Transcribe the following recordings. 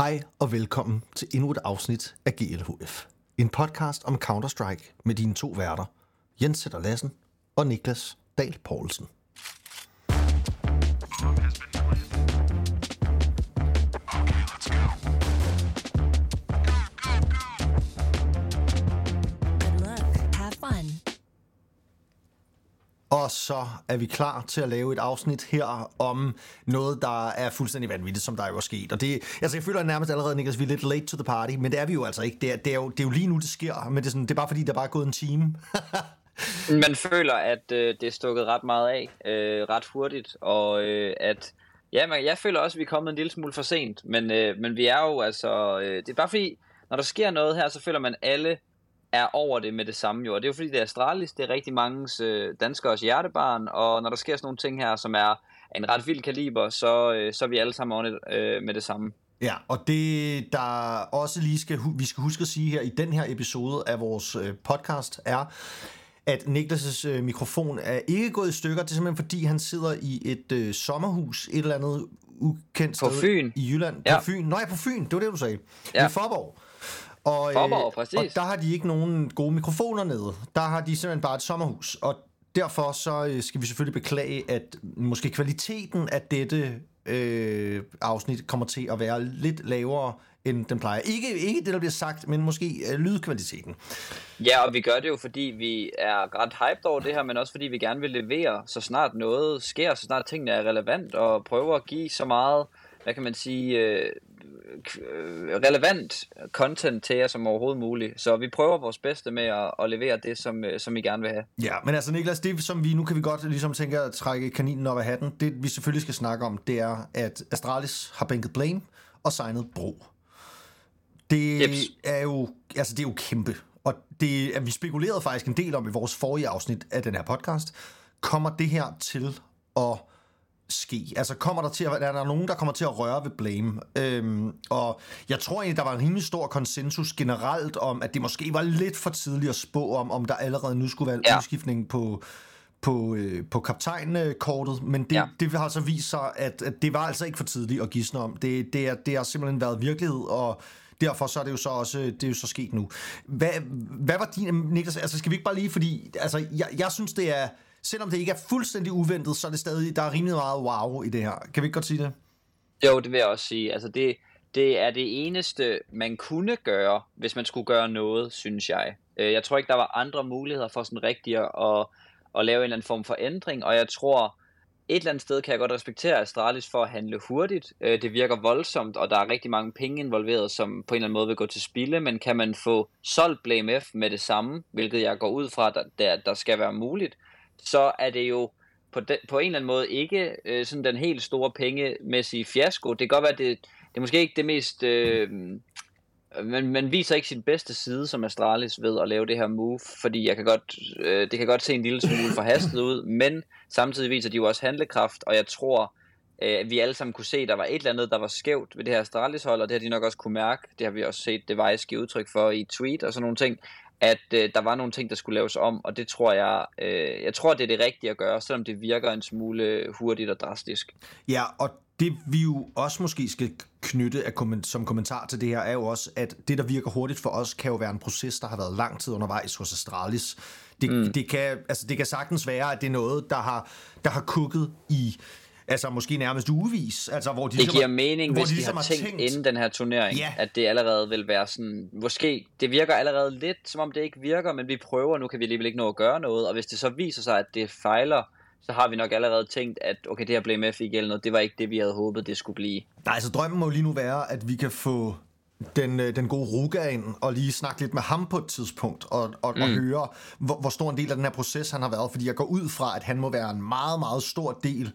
Hej og velkommen til endnu et afsnit af GLHF. En podcast om Counter-Strike med dine to værter, Jens Sætter Lassen og Niklas Dahl Poulsen. Så er vi klar til at lave et afsnit her om noget, der er fuldstændig vanvittigt, som der jo er sket. Og det, altså jeg føler nærmest allerede, Niklas, vi er lidt late to the party, men det er vi jo altså ikke. Det er, det er, jo, det er jo lige nu, det sker, men det er, sådan, det er bare fordi, der bare er gået en time. Man føler, at øh, det er stukket ret meget af, øh, ret hurtigt, og øh, at ja, man, jeg føler også, at vi er kommet en lille smule for sent, men, øh, men vi er jo altså, øh, det er bare fordi, når der sker noget her, så føler man, alle er over det med det samme jo, og det er jo fordi, det er Astralis, det er rigtig mange øh, danskers hjertebarn, og når der sker sådan nogle ting her, som er en ret vild kaliber, så, øh, så er vi alle sammen on it, øh, med det samme. Ja, og det, der også lige skal, vi skal huske at sige her i den her episode af vores øh, podcast, er, at Niklas' øh, mikrofon er ikke gået i stykker. Det er simpelthen fordi, han sidder i et øh, sommerhus, et eller andet ukendt På sted Fyn. i Jylland. Ja. På Fyn. Nå ja, på Fyn. Det var det, du sagde. Ja. I Forborg. Og, Faaborg, præcis. og der har de ikke nogen gode mikrofoner nede. Der har de simpelthen bare et sommerhus. Og derfor så øh, skal vi selvfølgelig beklage, at måske kvaliteten af dette øh, afsnit kommer til at være lidt lavere, end den plejer. Ikke, ikke det, der bliver sagt, men måske øh, lydkvaliteten. Ja, og vi gør det jo, fordi vi er ret hyped over det her, men også fordi vi gerne vil levere, så snart noget sker, så snart tingene er relevant, og prøve at give så meget, hvad kan man sige, øh, øh, relevant content til jer som overhovedet muligt. Så vi prøver vores bedste med at, at levere det, som, øh, som I gerne vil have. Ja, men altså Niklas, det som vi, nu kan vi godt ligesom tænke at trække kaninen op af hatten, det vi selvfølgelig skal snakke om, det er, at Astralis har bænket Blame og signet Bro. Det Jeps. er jo, altså det er jo kæmpe. Og det, at vi spekulerede faktisk en del om i vores forrige afsnit af den her podcast. Kommer det her til at ske? Altså kommer der til at er der nogen, der kommer til at røre ved Blame? Øhm, og jeg tror egentlig, der var en rimelig stor konsensus generelt om, at det måske var lidt for tidligt at spå om, om der allerede nu skulle være Ja. udskiftning på, på, øh, på kaptajnkortet, men det, ja. Ja. det har så vist sig, at, at det var altså ikke for tidligt at gisne om. Det, det, er, det har simpelthen været virkelighed, og derfor så er det jo så også det er jo så sket nu. Hvad, hvad var din, Niklas, altså skal vi ikke bare lige, fordi altså, jeg, jeg synes det er, selvom det ikke er fuldstændig uventet, så er det stadig, der er rimelig meget wow i det her. Kan vi ikke godt sige det? Jo, det vil jeg også sige. Altså det, det er det eneste, man kunne gøre, hvis man skulle gøre noget, synes jeg. Øh, jeg tror ikke, der var andre muligheder for sådan rigtigt at, at, lave en eller anden form for ændring, og jeg tror, et eller andet sted kan jeg godt respektere Astralis for at handle hurtigt. Øh, det virker voldsomt, og der er rigtig mange penge involveret, som på en eller anden måde vil gå til spilde, men kan man få solgt Blame F med det samme, hvilket jeg går ud fra, der, der, der skal være muligt, så er det jo på, de, på en eller anden måde ikke øh, sådan den helt store pengemæssige fiasko. Det kan godt være, at det, det er måske ikke det mest... Øh, man, man viser ikke sin bedste side som Astralis ved at lave det her move, fordi jeg kan godt, øh, det kan godt se en lille smule forhastet ud, men samtidig viser de jo også handlekraft, og jeg tror, øh, at vi alle sammen kunne se, at der var et eller andet, der var skævt ved det her Astralis hold, og det har de nok også kunne mærke. Det har vi også set Device give udtryk for i tweet og sådan nogle ting, at øh, der var nogle ting, der skulle laves om, og det tror jeg, øh, jeg tror, det er det rigtige at gøre, selvom det virker en smule hurtigt og drastisk. Ja, og det vi jo også måske skal knytte af komment- som kommentar til det her, er jo også, at det, der virker hurtigt for os, kan jo være en proces, der har været lang tid undervejs hos Astralis. Det, mm. det, kan, altså, det kan sagtens være, at det er noget, der har, der har kukket i altså måske nærmest ugevis. Altså, hvor de Det ligesom giver har- mening, hvor hvis de, ligesom har tænkt, tænkt- inden den her turnering, Ja. at det allerede vil være sådan, måske, det virker allerede lidt, som om det ikke virker, men vi prøver, nu kan vi alligevel ikke nå at gøre noget, og hvis det så viser sig, at det fejler, så har vi nok allerede tænkt, at okay, det her blev med ikke eller noget, det var ikke det, vi havde håbet, det skulle blive. Nej, altså drømmen må lige nu være, at vi kan få den, øh, den gode Ruga ind, og lige snakke lidt med ham på et tidspunkt, og, og, mm. og høre, hvor, hvor stor en del af den her proces han har været, fordi jeg går ud fra, at han må være en meget, meget stor del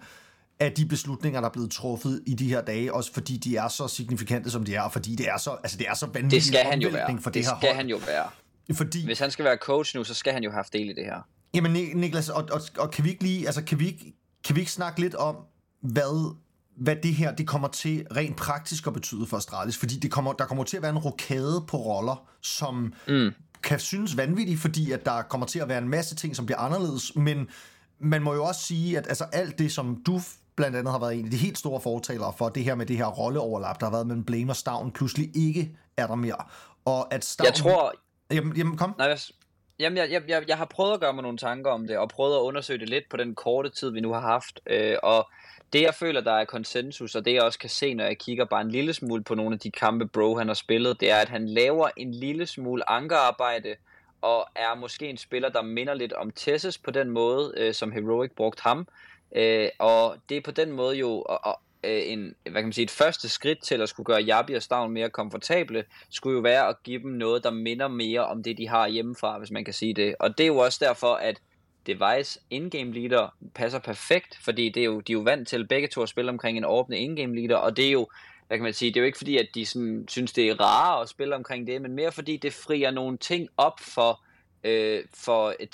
af de beslutninger, der er blevet truffet i de her dage, også fordi de er så signifikante, som de er, og fordi det er så, altså det er så vanvittigt Det skal han jo være. for det, Det her skal hold. han jo være. Fordi, Hvis han skal være coach nu, så skal han jo have haft del i det her. Jamen Nik- Niklas, og, og, og kan vi ikke lige, altså kan vi ikke, kan vi ikke snakke lidt om, hvad, hvad det her det kommer til rent praktisk at betyde for Astralis? Fordi det kommer, der kommer til at være en rokade på roller, som mm. kan synes vanvittigt, fordi at der kommer til at være en masse ting, som bliver anderledes, men man må jo også sige, at altså alt det, som du blandt andet har været en af de helt store fortalere for det her med det her rolleoverlap, der har været mellem Blame og Stavn, pludselig ikke er der mere. Og at Stavn... Jeg tror... Jamen, jamen kom. Nej, jeg, jamen, jeg, jeg, jeg har prøvet at gøre mig nogle tanker om det, og prøvet at undersøge det lidt på den korte tid, vi nu har haft. Øh, og det, jeg føler, der er konsensus, og det, jeg også kan se, når jeg kigger bare en lille smule på nogle af de kampe, Bro han har spillet, det er, at han laver en lille smule ankerarbejde, og er måske en spiller, der minder lidt om Tesses på den måde, øh, som Heroic brugte ham. Øh, og det er på den måde jo og, og, øh, en, hvad kan man sige, et første skridt til at skulle gøre Jabi og Stavn mere komfortable, skulle jo være at give dem noget, der minder mere om det, de har hjemmefra, hvis man kan sige det. Og det er jo også derfor, at Device in-game leader passer perfekt, fordi det er jo, de er jo vant til begge to at spille omkring en åbne in-game leader, og det er jo, hvad kan man sige, det er jo ikke fordi, at de sådan, synes, det er rare at spille omkring det, men mere fordi det frier nogle ting op for, øh, for øh,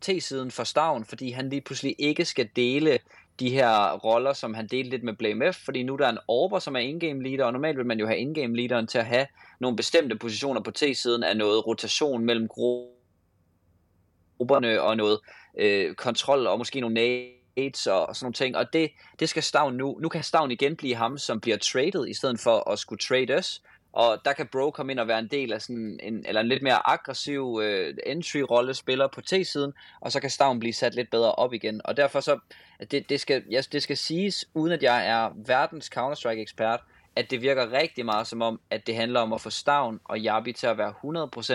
T-siden for Stavn, fordi han lige pludselig ikke skal dele de her roller, som han delte lidt med Blame F, fordi nu der er en Orber, som er in-game leader, og normalt vil man jo have in-game leaderen til at have nogle bestemte positioner på T-siden af noget rotation mellem grupperne og noget øh, kontrol og måske nogle nades og, sådan nogle ting, og det, det skal Stavn nu. Nu kan Stavn igen blive ham, som bliver traded, i stedet for at skulle trade os, og der kan Bro komme ind og være en del af sådan en, eller en lidt mere aggressiv øh, entry-rolle spiller på T-siden, og så kan Stavn blive sat lidt bedre op igen. Og derfor så, det, det, skal, ja, det skal siges, uden at jeg er verdens Counter-Strike-ekspert, at det virker rigtig meget som om, at det handler om at få Stavn og Jabi til at være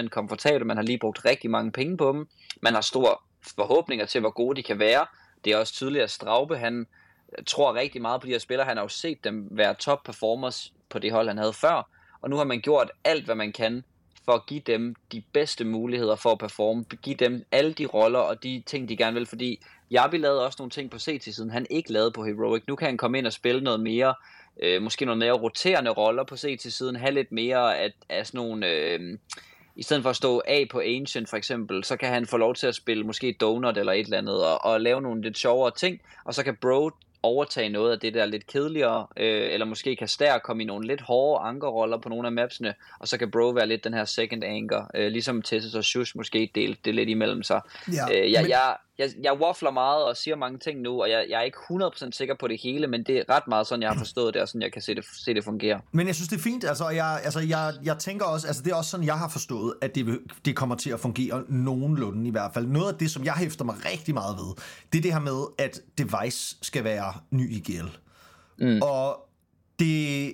100% komfortable. Man har lige brugt rigtig mange penge på dem. Man har store forhåbninger til, hvor gode de kan være. Det er også tydeligt, at Straube, han øh, tror rigtig meget på de her spillere. Han har jo set dem være top performers på det hold, han havde før og nu har man gjort alt, hvad man kan for at give dem de bedste muligheder for at performe, give dem alle de roller og de ting, de gerne vil, fordi Jabi lavede også nogle ting på CT-siden, han ikke lavede på Heroic. Nu kan han komme ind og spille noget mere, øh, måske noget mere roterende roller på CT-siden, have lidt mere af, af sådan nogle... Øh, i stedet for at stå A på Ancient for eksempel, så kan han få lov til at spille måske Donut eller et eller andet, og, og lave nogle lidt sjovere ting, og så kan Bro overtage noget af det der lidt kedeligere, øh, eller måske kan Stær komme i nogle lidt hårde ankerroller på nogle af mapsene, og så kan Bro være lidt den her second anchor, øh, ligesom Tessus og Shush måske dele det lidt imellem sig. Ja, øh, jeg, men... jeg, jeg, jeg waffler meget og siger mange ting nu, og jeg, jeg er ikke 100% sikker på det hele, men det er ret meget sådan, jeg har forstået det, og sådan jeg kan se det, se det fungere. Men jeg synes, det er fint, altså jeg, altså jeg, jeg tænker også, altså det er også sådan, jeg har forstået, at det, det kommer til at fungere nogenlunde i hvert fald. Noget af det, som jeg hæfter mig rigtig meget ved, det er det her med, at device skal være ny i GL. Mm. Og det,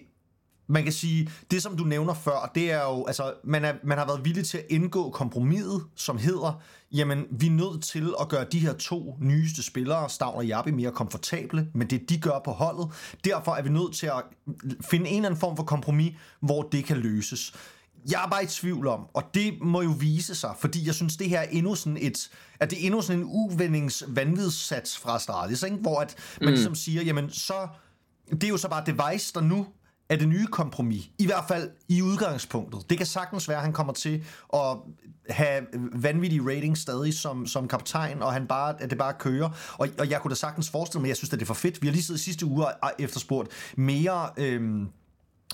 man kan sige, det som du nævner før, det er jo, altså, man, er, man har været villig til at indgå kompromiset, som hedder, jamen, vi er nødt til at gøre de her to nyeste spillere, Stavn og Jabi, mere komfortable med det, de gør på holdet. Derfor er vi nødt til at finde en eller anden form for kompromis, hvor det kan løses. Jeg er bare i tvivl om, og det må jo vise sig, fordi jeg synes, det her er endnu sådan et, at det er endnu sådan en uvendings vanvidssats fra Astralis, ikke? hvor at man mm. ligesom siger, jamen så, det er jo så bare device, der nu er det nye kompromis. I hvert fald i udgangspunktet. Det kan sagtens være, at han kommer til at have vanvittige ratings stadig som, som kaptajn, og han bare, at det bare kører. Og, og jeg kunne da sagtens forestille mig, jeg synes, at det er for fedt. Vi har lige siddet sidste uge og efterspurgt mere, øhm,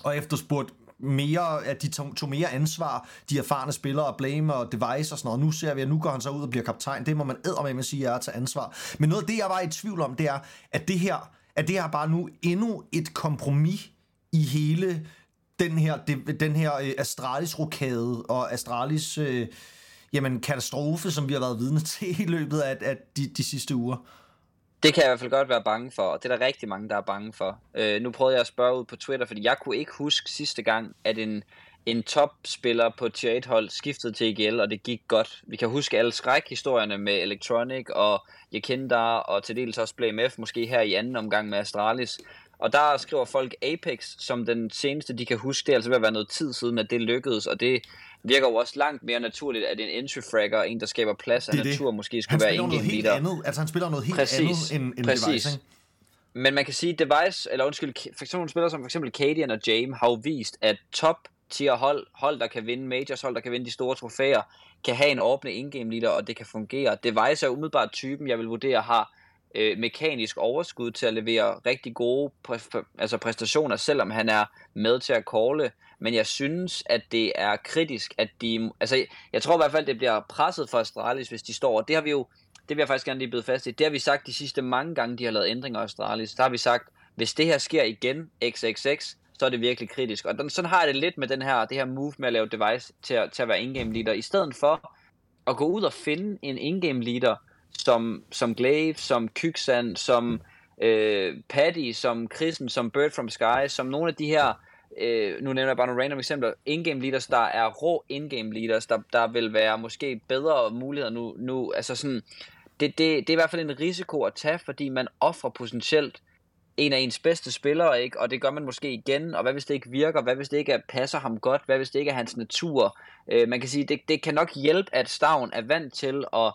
og efterspurgt mere, at de tog, tog mere ansvar, de erfarne spillere, Blame og Device og sådan noget. Nu ser vi, at nu går han så ud og bliver kaptajn. Det må man æder med at sige, er at tage ansvar. Men noget af det, jeg var i tvivl om, det er, at det her, at det her bare nu endnu et kompromis i hele den her, den her øh, Astralis-rokade og Astralis øh, jamen, katastrofe, som vi har været vidne til i løbet af, af de, de sidste uger. Det kan jeg i hvert fald godt være bange for, og det er der rigtig mange, der er bange for. Øh, nu prøvede jeg at spørge ud på Twitter, fordi jeg kunne ikke huske sidste gang, at en, en topspiller på tier 8-hold skiftede til EGL, og det gik godt. Vi kan huske alle skrækhistorierne med Electronic og Jekindar, og til dels også Blame F, måske her i anden omgang med Astralis. Og der skriver folk Apex som den seneste, de kan huske. Det er altså ved at være noget tid siden, at det lykkedes, og det virker jo også langt mere naturligt, at en entry fragger, en der skaber plads af natur, det. måske skulle være en game leader. Andet. Altså han spiller noget helt præcis, andet end, end præcis. Device, ikke? Men man kan sige, Device, eller undskyld, for eksempel nogle spillere som for eksempel Cadian og James, har jo vist, at top tier hold, hold der kan vinde majors, hold der kan vinde de store trofæer, kan have en åbne in-game leader, og det kan fungere. Device er umiddelbart typen, jeg vil vurdere, har øh, mekanisk overskud til at levere rigtig gode præ- altså præstationer, selvom han er med til at calle. Men jeg synes, at det er kritisk, at de... Altså, jeg tror i hvert fald, det bliver presset for Astralis, hvis de står. Og det har vi jo det vil jeg faktisk gerne lige bide fast i. Det har vi sagt de sidste mange gange, de har lavet ændringer i Astralis. Der har vi sagt, hvis det her sker igen, XXX, så er det virkelig kritisk. Og den, sådan har jeg det lidt med den her, det her move med at lave device til at, til at være in-game leader. I stedet for at gå ud og finde en in-game leader, som, som Glaive, som Kyksand, som øh, Paddy, som Chrisen, som Bird from Sky, som nogle af de her, øh, nu nævner jeg bare nogle random eksempler, in-game leaders, der er rå in-game leaders, der, der vil være måske bedre muligheder nu, nu altså sådan, det, det, det er i hvert fald en risiko at tage, fordi man offrer potentielt en af ens bedste spillere, ikke? og det gør man måske igen, og hvad hvis det ikke virker, hvad hvis det ikke er, passer ham godt, hvad hvis det ikke er hans natur. Øh, man kan sige, det, det kan nok hjælpe, at Stavn er vant til at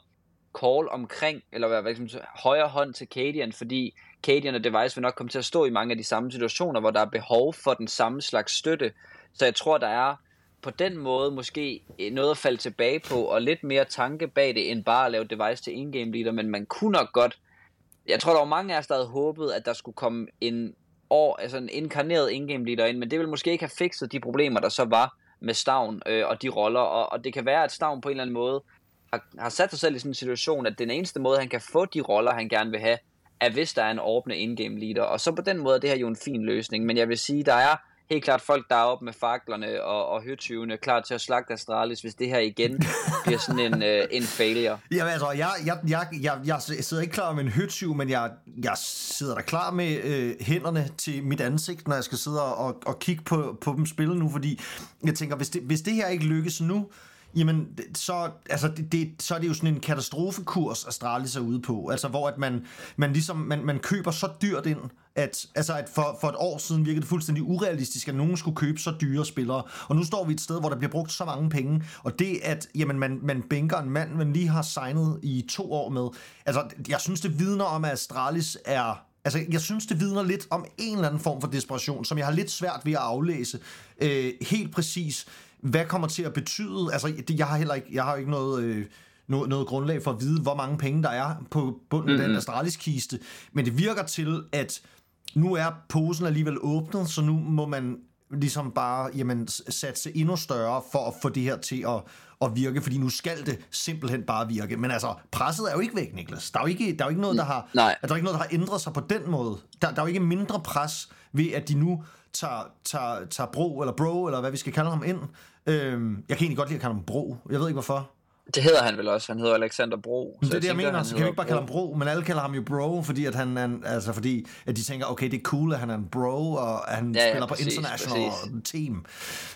call omkring, eller hvad, hvad hvad højre hånd til Cadian, fordi Cadian og Device vil nok komme til at stå i mange af de samme situationer, hvor der er behov for den samme slags støtte. Så jeg tror, der er på den måde måske eh, noget at falde tilbage på, og lidt mere tanke bag det, end bare at lave Device til in-game leader, men man kunne nok godt jeg tror, der var mange af os, der havde håbet, at der skulle komme en år, altså en inkarneret in-game leader ind, men det vil måske ikke have fikset de problemer, der så var med Stavn øh, og de roller, og, og det kan være, at Stavn på en eller anden måde har, har sat sig selv i sådan en situation, at den eneste måde, han kan få de roller, han gerne vil have, er hvis der er en ordne in-game leader, og så på den måde er det her jo en fin løsning, men jeg vil sige, der er helt klart folk, der er oppe med faklerne og, og høtyvene, klar til at slagte Astralis, hvis det her igen bliver sådan en, øh, en failure. Jamen altså, jeg, jeg, jeg, jeg, jeg sidder ikke klar med en høtyv, men jeg, jeg sidder da klar med øh, hænderne til mit ansigt, når jeg skal sidde og, og kigge på, på dem spille nu, fordi jeg tænker, hvis det, hvis det her ikke lykkes nu, jamen, så, altså, det, det, så er det jo sådan en katastrofekurs, Astralis er ude på. Altså, hvor at man, man, ligesom, man, man køber så dyrt ind, at, altså, at for, for et år siden virkede det fuldstændig urealistisk, at nogen skulle købe så dyre spillere. Og nu står vi et sted, hvor der bliver brugt så mange penge. Og det, at jamen, man, man bænker en mand, man lige har signet i to år med, altså, jeg synes, det vidner om, at Astralis er Altså, jeg synes, det vidner lidt om en eller anden form for desperation, som jeg har lidt svært ved at aflæse øh, helt præcis hvad kommer til at betyde? Altså, jeg har heller ikke, jeg har ikke noget... Øh, noget, noget grundlag for at vide, hvor mange penge der er på bunden mm-hmm. af den Astralis-kiste. Men det virker til, at nu er posen alligevel åbnet, så nu må man ligesom bare jamen, satse endnu større for at få det her til at, at virke, fordi nu skal det simpelthen bare virke. Men altså, presset er jo ikke væk, Niklas. Der er jo ikke, der er jo ikke noget, der har, Nej. der er ikke noget, der har ændret sig på den måde. Der, der er jo ikke mindre pres ved, at de nu tager, tager, tager bro, eller bro, eller hvad vi skal kalde ham ind. Øhm, jeg kan egentlig godt lide at kalde ham bro. Jeg ved ikke hvorfor. Det hedder han vel også. Han hedder Alexander Bro. Så det er det, jeg mener. Så kan vi ikke bare kalde ham Bro, men alle kalder ham jo Bro, fordi at han er, altså fordi at de tænker, okay, det er cool, at han er en bro, og han ja, ja, spiller præcis, på international præcis. team.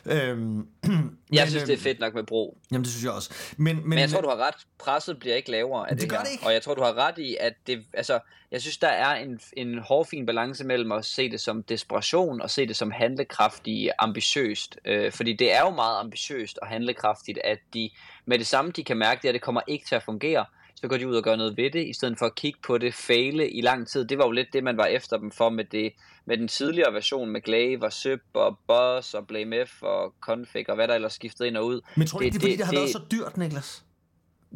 Øhm, men, jeg synes, det er fedt nok med Bro. Jamen, det synes jeg også. Men, men, men jeg tror, du har ret. Presset bliver ikke lavere af det, det gør her. Det ikke. Og jeg tror, du har ret i, at det, altså, jeg synes, der er en, en hårfin balance mellem at se det som desperation og se det som handlekraftigt ambitiøst. Øh, fordi det er jo meget ambitiøst og handlekraftigt, at de med det samme, de kan mærke det, at det kommer ikke til at fungere, så går de ud og gør noget ved det, i stedet for at kigge på det, fejle i lang tid. Det var jo lidt det, man var efter dem for med, det, med den tidligere version med Glaive og Søb og Boss og Blame F og Config og hvad der ellers skiftede ind og ud. Men tror du ikke, det, det, det, det har det, været så dyrt, Niklas?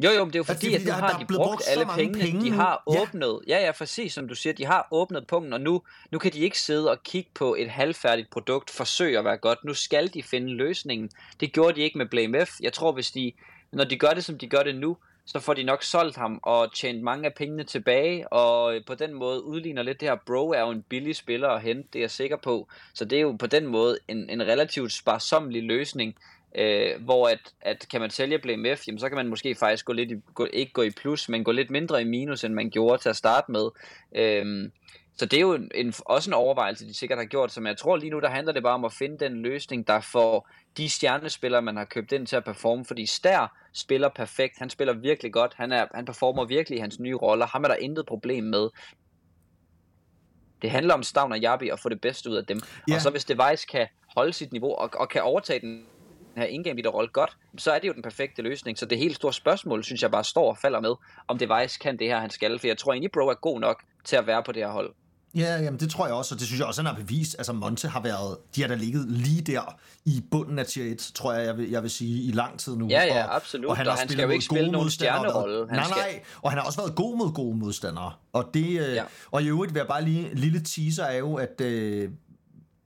Jo, jo, men det er jo fordi, altså, at nu har de brugt alle pengene, penge de har åbnet. Ja. ja, ja, præcis, som du siger, de har åbnet punkten, og nu, nu kan de ikke sidde og kigge på et halvfærdigt produkt, forsøge at være godt. Nu skal de finde løsningen. Det gjorde de ikke med Blame F. Jeg tror, hvis de, når de gør det, som de gør det nu, så får de nok solgt ham og tjent mange af pengene tilbage, og øh, på den måde udligner lidt det her. Bro er jo en billig spiller at hente, det er jeg sikker på. Så det er jo på den måde en, en relativt sparsomlig løsning, øh, hvor at, at kan man sælge Blame F, jamen så kan man måske faktisk gå lidt i, gå, ikke gå i plus, men gå lidt mindre i minus, end man gjorde til at starte med. Øh, så det er jo en, en, også en overvejelse, de sikkert har gjort, som jeg tror lige nu, der handler det bare om at finde den løsning, der får de stjernespillere, man har købt ind til at performe, fordi Stær spiller perfekt, han spiller virkelig godt, han, er, han performer virkelig i hans nye roller, ham er der intet problem med. Det handler om Stavn og Jabi at få det bedste ud af dem. Yeah. Og så hvis Device kan holde sit niveau og, og kan overtage den her indgame rolle godt, så er det jo den perfekte løsning. Så det helt store spørgsmål, synes jeg bare står og falder med, om Device kan det her, han skal. For jeg tror egentlig, Bro er god nok til at være på det her hold. Ja, jamen det tror jeg også, og det synes jeg også, han har bevist. Altså Monte har været, de har da ligget lige der i bunden af tier 1, tror jeg, jeg vil, jeg vil sige, i lang tid nu. Ja, ja, og, absolut, og han, og han skal jo ikke spille nogen stjernerolle. Han nej, skal... nej, og han har også været god mod gode modstandere. Og, det, øh, ja. og i øvrigt vil jeg bare lige, en lille teaser er jo, at øh,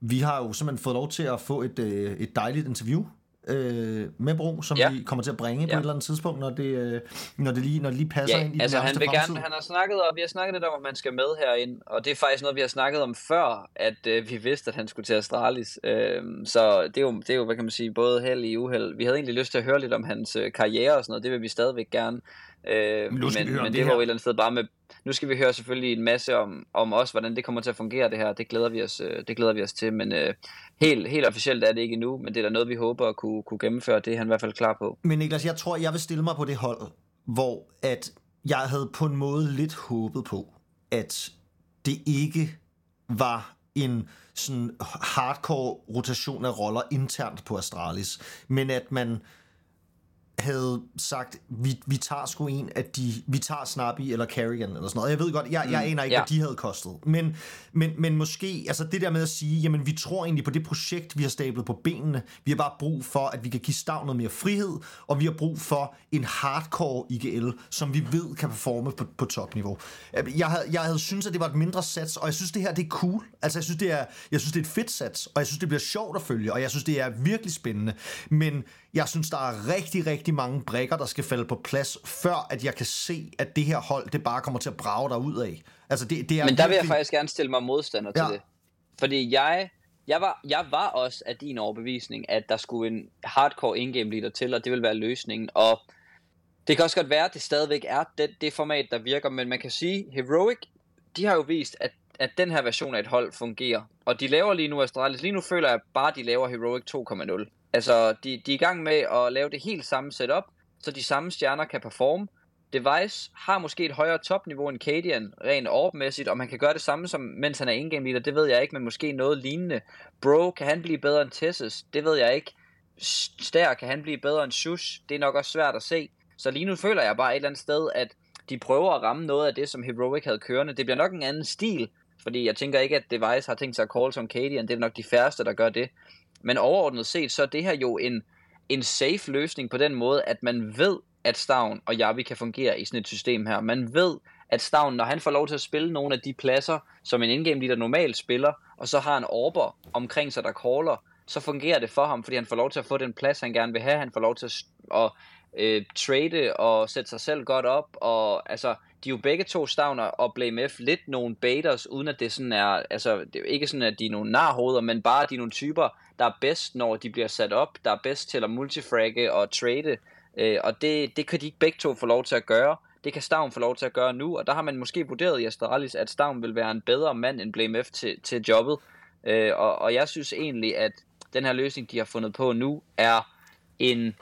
vi har jo simpelthen fået lov til at få et, øh, et dejligt interview øh, med Bro, som Ja. vi kommer til at bringe på Ja. et eller andet tidspunkt, når det, øh, når det, lige, når det lige passer Ja, ind i altså den han vil fremtid. gerne, han har snakket om, vi har snakket lidt om, at man skal med herind, og det er faktisk noget, vi har snakket om før, at øh, vi vidste, at han skulle til Astralis. Øh, så det er, jo, det er jo, hvad kan man sige, både held i uheld. Vi havde egentlig lyst til at høre lidt om hans øh, karriere og sådan noget, det vil vi stadigvæk gerne. Øh, Men men, men det det var jo et eller andet sted bare med, nu skal vi høre selvfølgelig en masse om, om os, hvordan det kommer til at fungere det her. Det glæder vi os, øh, det glæder vi os til, men øh, helt, helt officielt er det ikke endnu, men det er da noget, vi håber at kunne, kunne gennemføre. Det er han i hvert fald klar på. Men Niklas, jeg tror, jeg vil stille mig på det hold, hvor at jeg havde på en måde lidt håbet på, at det ikke var en sådan hardcore rotation af roller internt på Astralis, men at man havde sagt, vi, vi tager sgu en af de, vi tager Snappy eller Carrigan eller sådan noget. Jeg ved godt, jeg, jeg aner ikke, ja. hvad de havde kostet. Men, men, men måske, altså det der med at sige, jamen vi tror egentlig på det projekt, vi har stablet på benene. Vi har bare brug for, at vi kan give Stav noget mere frihed, og vi har brug for en hardcore IGL, som vi ved kan performe på, på topniveau. Jeg havde, jeg havde synes at det var et mindre sats, og jeg synes, det her det er cool. Altså jeg synes, det er, jeg synes, det er et fedt sats, og jeg synes, det bliver sjovt at følge, og jeg synes, det er virkelig spændende. Men jeg synes, der er rigtig, rigtig mange brækker, der skal falde på plads, før at jeg kan se, at det her hold, det bare kommer til at brage der ud af. Altså det, det er Men der vil jeg faktisk gerne stille mig modstander til Ja. det. Fordi jeg, jeg, var, jeg var også af din overbevisning, at der skulle en hardcore in-game leader til, og det vil være løsningen. Og det kan også godt være, at det stadigvæk er det, det format, der virker, men man kan sige, Heroic, de har jo vist, at, at den her version af et hold fungerer. Og de laver lige nu Astralis. Lige nu føler jeg bare, at de laver Heroic 2.0. Altså, de, de er i gang med at lave det helt samme setup, så de samme stjerner kan performe. Device har måske et højere topniveau end Cadian, rent orbmæssigt, og man kan gøre det samme, som mens han er in-game leader, det ved jeg ikke, men måske noget lignende. Bro, kan han blive bedre end Tessus? Det ved jeg ikke. Stær, kan han blive bedre end Shush? Det er nok også svært at se. Så lige nu føler jeg bare et eller andet sted, at de prøver at ramme noget af det, som Heroic havde kørende. Det bliver nok en anden stil, fordi jeg tænker ikke, at Device har tænkt sig at call som Cadian. Det er nok de færreste, der gør det. Men overordnet set, så er det her jo en, en safe løsning på den måde, at man ved, at Stavn og Javi kan fungere i sådan et system her. Man ved, at Stavn, når han får lov til at spille nogle af de pladser, som en indgame leader normalt spiller, og så har en orber omkring sig, der caller, så fungerer det for ham, fordi han får lov til at få den plads, han gerne vil have. Han får lov til at, at øh, trade og sætte sig selv godt op, og altså, de er jo begge to Stavner og Blame F lidt nogle baiters, uden at det sådan er, altså, det er jo ikke sådan, at de er nogle narhoveder, men bare de er nogle typer, der er bedst, når de bliver sat op, der er bedst til at multifragge og trade, øh, og det, det kan de ikke begge to få lov til at gøre. Det kan Stavn få lov til at gøre nu, og der har man måske vurderet i Astralis, at Stavn vil være en bedre mand end Blame F til, til jobbet. Øh, og, og jeg synes egentlig, at den her løsning, de har fundet på nu, er en,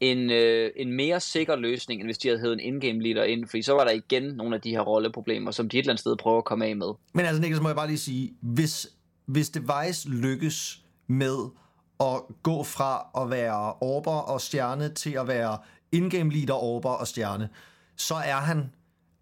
en, øh, en mere sikker løsning, end hvis de havde hævet en in-game leader ind, fordi så var der igen nogle af de her rolleproblemer, som de et eller andet sted prøver at komme af med. Men altså, Niklas, må jeg bare lige sige, hvis, hvis Device lykkes med at gå fra at være orber og stjerne til at være in-game leader, orber og stjerne, så er han,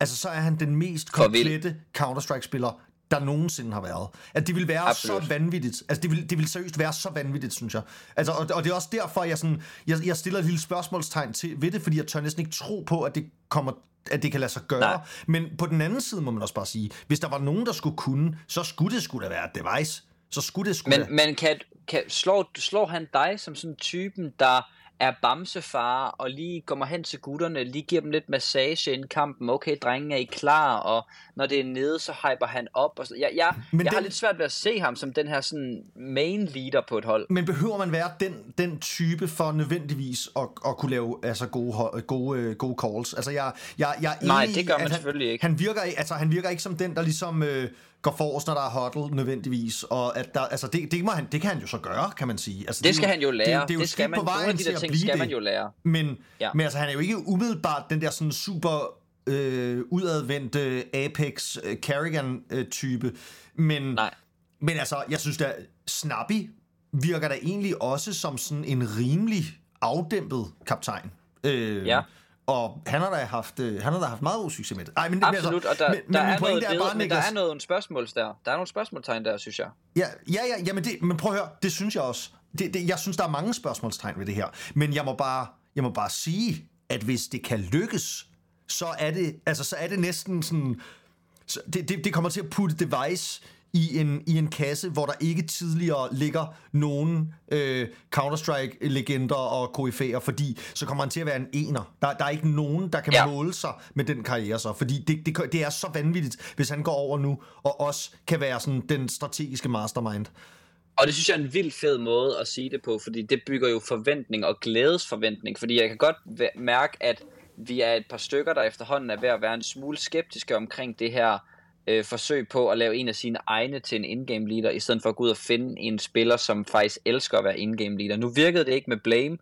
altså, så er han den mest komplette Counter-Strike-spiller, der nogensinde har været. At det vil være Absolut. så vanvittigt. Altså, det vil, det vil seriøst være så vanvittigt, synes jeg. Altså, og, og det er også derfor, jeg, sådan, jeg, jeg stiller et lille spørgsmålstegn til ved det, fordi jeg tør næsten ikke tro på, at det kommer at det kan lade sig gøre. Nej. Men på den anden side må man også bare sige, hvis der var nogen, der skulle kunne, så skulle det skulle da være Device. Så skulle det skulle Men, men kan, kan, slår, slår han dig som sådan typen, der er bamsefar og lige kommer hen til gutterne, lige giver dem lidt massage inden kampen, okay, drenge, er I klar? Og når det er nede, så hyper han op. Og så, jeg jeg, Men jeg har den- lidt svært ved at se ham som den her sådan main leader på et hold. Men behøver man være den, den type for nødvendigvis at, at kunne lave altså gode, gode, øh, gode calls? Altså jeg, jeg, jeg er Nej, det gør man han, selvfølgelig ikke. Han virker, altså, han virker ikke som den, der ligesom øh, går forrest, når der er huddle nødvendigvis. Og at der, altså, det, det, må han, det kan han jo så gøre, kan man sige. Altså, Det er skal han jo lære. Det, det, er jo det skal man. på Nogle vejen af de der ting skal det. man jo lære. Men, Ja. ja. men altså, han er jo ikke umiddelbart den der sådan super øh, udadvendte Apex øh, Carrigan-type. Men, Nej. men altså, jeg synes da, Snappy virker da egentlig også som sådan en rimelig afdæmpet kaptajn. Øh, Ja. Og han har da haft, øh, han har da haft meget god succes med det. Ej, men, Absolut, men, og der, men, der, men er noget, er bare, men der Niklas, er noget spørgsmål der. Der er nogle spørgsmålstegn der, synes jeg. Ja, ja, ja jamen det, men prøv at høre, det synes jeg også. Det, det, jeg synes, der er mange spørgsmålstegn ved det her. Men jeg må bare, jeg må bare sige, at hvis det kan lykkes, så er det, altså, så er det næsten sådan... Så det, det, det kommer til at putte device i en, i en kasse, hvor der ikke tidligere ligger nogen øh, Counter-Strike-legender og koryfæer, fordi så kommer han til at være en ener. Der, der er ikke nogen, der kan ja. måle sig med den karriere så, fordi det, det, det er så vanvittigt, hvis han går over nu, og også kan være sådan den strategiske mastermind. Og det synes jeg er en vild fed måde at sige det på, fordi det bygger jo forventning og glædesforventning, fordi jeg kan godt mærke, at vi er et par stykker, der efterhånden er ved at være en smule skeptiske omkring det her øh, forsøg på at lave en af sine egne til en in-game leader, i stedet for at gå ud og finde en spiller, som faktisk elsker at være in-game leader. Nu virkede det ikke med Blame,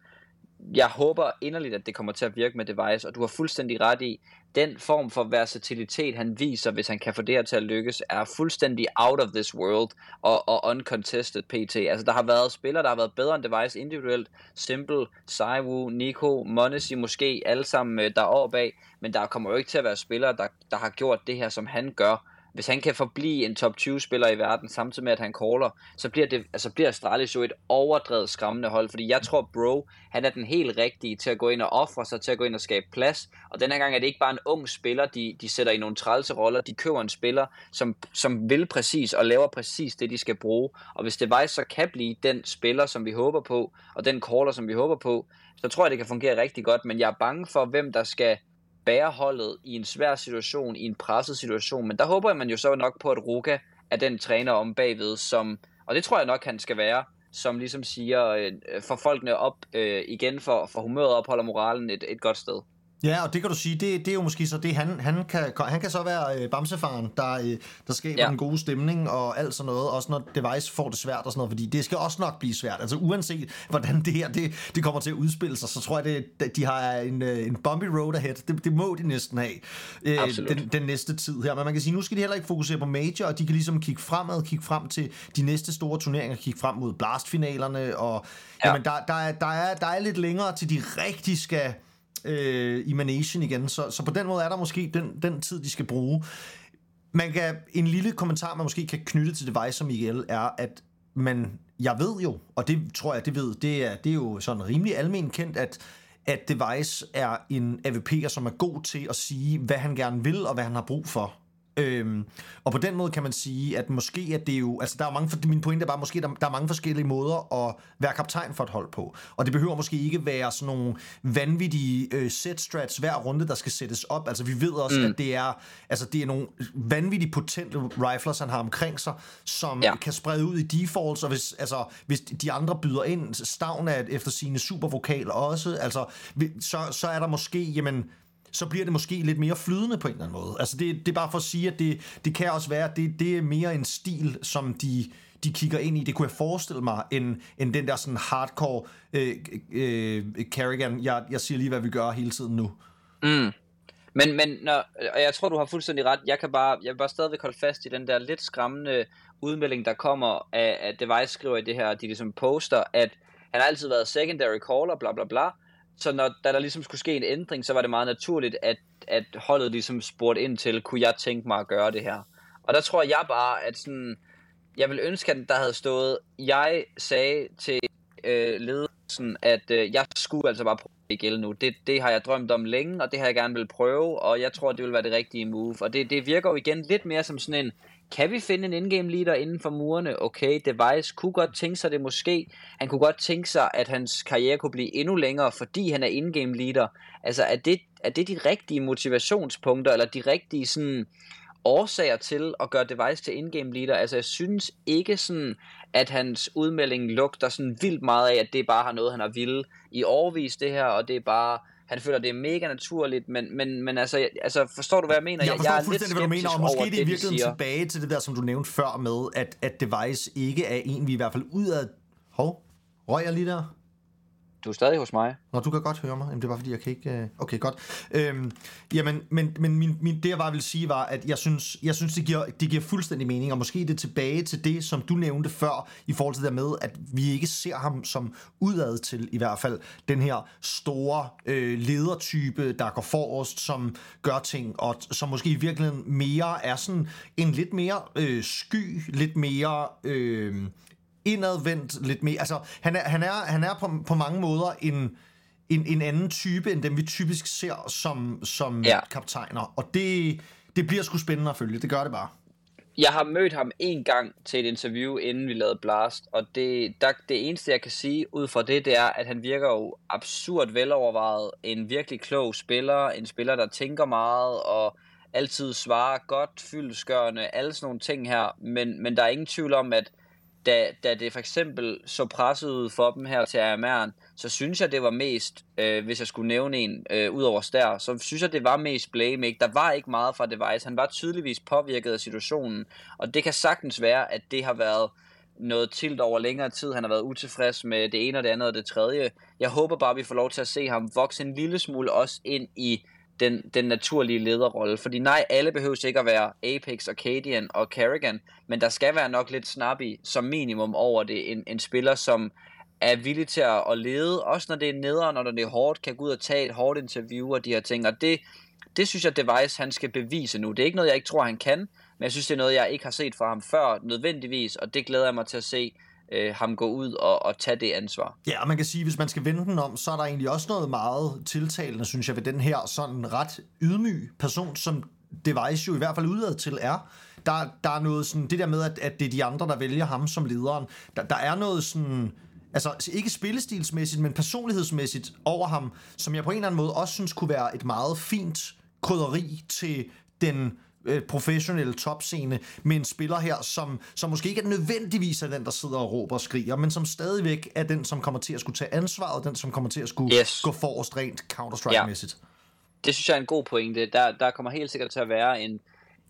jeg håber inderligt, at det kommer til at virke med Device, og du har fuldstændig ret i, den form for versatilitet, han viser, hvis han kan få det her til at lykkes, er fuldstændig out of this world og, og uncontested PT. Altså, der har været spillere, der har været bedre end Device individuelt. Simple, Saiwu, Nico, Monesi måske, alle sammen øh, der er bag, men der kommer jo ikke til at være spillere, der, der har gjort det her, som han gør hvis han kan forblive en top 20 spiller i verden, samtidig med at han caller, så bliver, det, altså bliver Astralis jo et overdrevet skræmmende hold, fordi jeg tror, Bro, han er den helt rigtige til at gå ind og ofre sig, til at gå ind og skabe plads, og denne gang er det ikke bare en ung spiller, de, de sætter i nogle trælse roller, de køber en spiller, som, som vil præcis og laver præcis det, de skal bruge, og hvis det Device så kan blive den spiller, som vi håber på, og den caller, som vi håber på, så tror jeg, det kan fungere rigtig godt, men jeg er bange for, hvem der skal bære holdet i en svær situation, i en presset situation. Men der håber man jo så nok på, at Ruka er den træner om bagved, som, og det tror jeg nok, han skal være, som ligesom siger, øh, øh for folkene op øh, igen, for, for humøret opholder moralen et, et godt sted. Ja, og det kan du sige, det, det er jo måske så det, han, han, kan, han kan så være øh, bamsefaren, der, øh, der skaber ja. en god stemning og alt sådan noget, også når Device får det svært og sådan noget, fordi det skal også nok blive svært. Altså uanset hvordan det her det, det kommer til at udspille sig, så tror jeg, det, de har en, øh, en bumpy road ahead. Det, det må de næsten have øh, den, den næste tid her. Men man kan sige, nu skal de heller ikke fokusere på major, og de kan ligesom kigge fremad, kigge frem til de næste store turneringer, kigge frem mod blastfinalerne, og ja. jamen, der, der, er, der, er, der er lidt længere til de rigtig skal øh, Emanation igen, så, så på den måde er der måske den, den tid, de skal bruge. Man kan, en lille kommentar, man måske kan knytte til Device som Miguel, er, at man, jeg ved jo, og det tror jeg, det ved, det er, det er jo sådan rimelig almen kendt, at at Device er en AVP'er, som er god til at sige, hvad han gerne vil, og hvad han har brug for. Øhm, og på den måde kan man sige, at måske er det jo, altså der er mange, min pointe er bare, måske der, der er mange forskellige måder at være kaptajn for et hold på. Og det behøver måske ikke være sådan nogle vanvittige øh, set strats hver runde, der skal sættes op. Altså vi ved også, mm. at det er, altså, det er nogle vanvittigt potente riflers, han har omkring sig, som ja. kan sprede ud i defaults, og hvis, altså, hvis de andre byder ind, Stavn er efter sine supervokaler også, altså, så, så er der måske, jamen, så bliver det måske lidt mere flydende på en eller anden måde. Altså det, det er bare for at sige, at det, det kan også være, at det, det er mere en stil, som de, de kigger ind i. Det kunne jeg forestille mig, end, end den der sådan hardcore øh, øh, Carrigan, jeg, jeg siger lige, hvad vi gør hele tiden nu. Mm. Men, men når, og jeg tror, du har fuldstændig ret. Jeg kan bare, jeg vil bare stadigvæk holde fast i den der lidt skræmmende udmelding, der kommer af, at Device skriver i det her, de ligesom poster, at han har altid været secondary caller, bla bla bla, så når, da der ligesom skulle ske en ændring, så var det meget naturligt, at, at holdet ligesom spurgte ind til, kunne jeg tænke mig at gøre det her? Og der tror jeg bare, at sådan, jeg vil ønske, at der havde stået, jeg sagde til øh, ledelsen, at øh, jeg skulle altså bare prøve det gælde nu. Det, det har jeg drømt om længe, og det har jeg gerne vil prøve, og jeg tror, det vil være det rigtige move. Og det, det virker jo igen lidt mere som sådan en, kan vi finde en indgame leader inden for murene? Okay, Device kunne godt tænke sig det måske. Han kunne godt tænke sig, at hans karriere kunne blive endnu længere, fordi han er indgame leader. Altså, er det, er det de rigtige motivationspunkter, eller de rigtige sådan, årsager til at gøre Device til indgame leader? Altså, jeg synes ikke sådan, at hans udmelding lugter sådan vildt meget af, at det bare har noget, han har ville i overvis det her, og det er bare han føler, det er mega naturligt, men, men, men altså, altså, forstår du, hvad jeg mener? Jeg forstår jeg er fuldstændig, hvad du mener, og måske det er virkelig tilbage til det der, som du nævnte før med, at, at Device ikke er en, vi i hvert fald udad... Hov, røg jeg lige der? Du er stadig hos mig. Nå, du kan godt høre mig. Jamen, det var fordi, jeg kan ikke... Øh, okay, godt. Øhm, jamen, men, men min, min, det jeg bare vil sige var, at jeg synes, jeg synes det, giver, det giver fuldstændig mening, og måske det tilbage til det, som du nævnte før, i forhold til det med, at vi ikke ser ham som udad til, i hvert fald, den her store øh, ledertype, der går forrest, som gør ting, og som måske i virkeligheden mere er sådan en lidt mere øh, sky, lidt mere... Øh, indadvendt lidt mere. Altså, han er, han er, han er på, på mange måder en, en, en anden type, end dem vi typisk ser som, som ja. kaptajner. Og det, det bliver sgu spændende at følge. Det gør det bare. Jeg har mødt ham en gang til et interview, inden vi lavede Blast, og det, der, det eneste, jeg kan sige ud fra det, det er, at han virker jo absurd velovervejet. En virkelig klog spiller, en spiller, der tænker meget og altid svarer godt, fyldeskørende, alle sådan nogle ting her. Men, men der er ingen tvivl om, at da, da det for eksempel så presset ud for dem her til AMR'en, så synes jeg, det var mest, øh, hvis jeg skulle nævne en øh, ud over Stær, så synes jeg, det var mest Blame. Ikke? Der var ikke meget fra Device. Han var tydeligvis påvirket af situationen, og det kan sagtens være, at det har været noget tilt over længere tid. Han har været utilfreds med det ene og det andet og det tredje. Jeg håber bare, at vi får lov til at se ham vokse en lille smule også ind i den, den naturlige lederrolle. Fordi nej, alle behøver ikke at være Apex, Arcadian og Carrigan, men der skal være nok lidt snappy som minimum over det. En, en spiller, som er villig til at, at lede, også når det er nederen, og når det er hårdt, kan gå ud og tage et hårdt interview og de her ting. Og det, det synes jeg, Device han skal bevise nu. Det er ikke noget, jeg ikke tror, han kan, men jeg synes, det er noget, jeg ikke har set fra ham før nødvendigvis, og det glæder jeg mig til at se øh, ham gå ud og, og tage det ansvar. Ja, og man kan sige, hvis man skal vende den om, så er der egentlig også noget meget tiltalende, synes jeg, ved den her sådan ret ydmyg person, som Device jo i hvert fald udad til er. Der, der er noget sådan, det der med, at, at det er de andre, der vælger ham som lederen. Der, der er noget sådan, altså ikke spillestilsmæssigt, men personlighedsmæssigt over ham, som jeg på en eller anden måde også synes kunne være et meget fint krydderi til den øh, professionelle topscene med en spiller her, som, som måske ikke er nødvendigvis er den, der sidder og råber og skriger, men som stadigvæk er den, som kommer til at skulle tage ansvaret, den, som kommer til at skulle Yes. gå forrest rent Counter-Strike-mæssigt. Det synes jeg er en god pointe. Der, der kommer helt sikkert til at være en,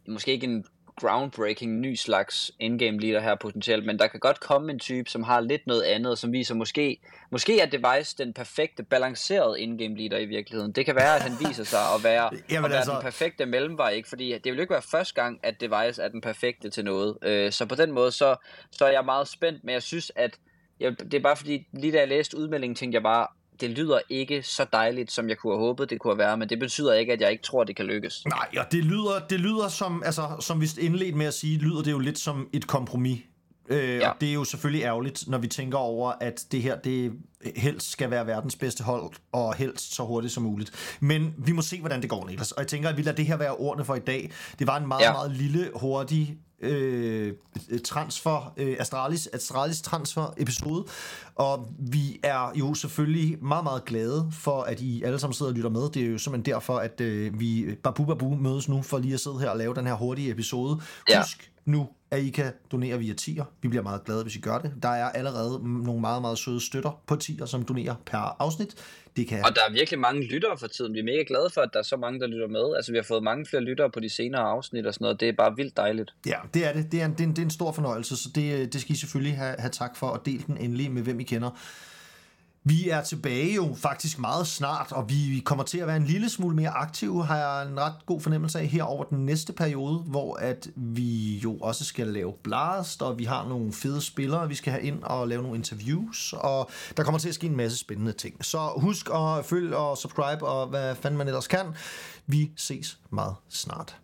måske ikke en groundbreaking ny slags in-game leader her potentielt, men der kan godt komme en type, som har lidt noget andet, som viser måske, måske er Device den perfekte, balancerede in-game leader i virkeligheden. Det kan være, at han viser sig at være, Jamen at være altså- den perfekte mellemvej, ikke? fordi det vil jo ikke være første gang, at Device er den perfekte til noget. Øh, Så på den måde, så, så er jeg meget spændt, men jeg synes, at jeg, det er bare fordi, lige da jeg læste udmeldingen, tænkte jeg bare, det lyder ikke så dejligt, som jeg kunne have håbet, det kunne have været, men det betyder ikke, at jeg ikke tror, det kan lykkes. Nej, og det lyder, det lyder som, altså, som vi indledte med at sige, lyder det jo lidt som et kompromis. Øh, ja. Og det er jo selvfølgelig ærgerligt, når vi tænker over, at det her, det helst skal være verdens bedste hold, og helst så hurtigt som muligt. Men vi må se, hvordan det går, Niklas. Og jeg tænker, at vi lader det her være ordene for i dag. Det var en meget. Ja. meget lille, hurtig øh, transfer, øh, Astralis, Astralis transfer episode, og vi er jo selvfølgelig meget, meget glade for, at I alle sammen sidder og lytter med. Det er jo simpelthen derfor, at øh, vi Babu Babu mødes nu for lige at sidde her og lave den her hurtige episode. Ja. Husk nu, at I kan donere via tier. Vi bliver meget glade, hvis I gør det. Der er allerede nogle meget, meget søde støtter på tier, som donerer per afsnit. Det kan Og der er virkelig mange lyttere for tiden. Vi er mega glade for, at der er så mange, der lytter med. Altså, vi har fået mange flere lyttere på de senere afsnit og sådan noget. Det er bare vildt dejligt. Ja, det er det. Det er en, det er en, det er en stor fornøjelse, så det, det skal I selvfølgelig have, have tak for, og del den endelig med, hvem I kender. Vi er tilbage jo faktisk meget snart, og vi kommer til at være en lille smule mere aktive, har jeg en ret god fornemmelse af her over den næste periode, hvor at vi jo også skal lave blast, og vi har nogle fede spillere, vi skal have ind og lave nogle interviews, og der kommer til at ske en masse spændende ting. Så husk at følge og subscribe, og hvad fanden man ellers kan. Vi ses meget snart.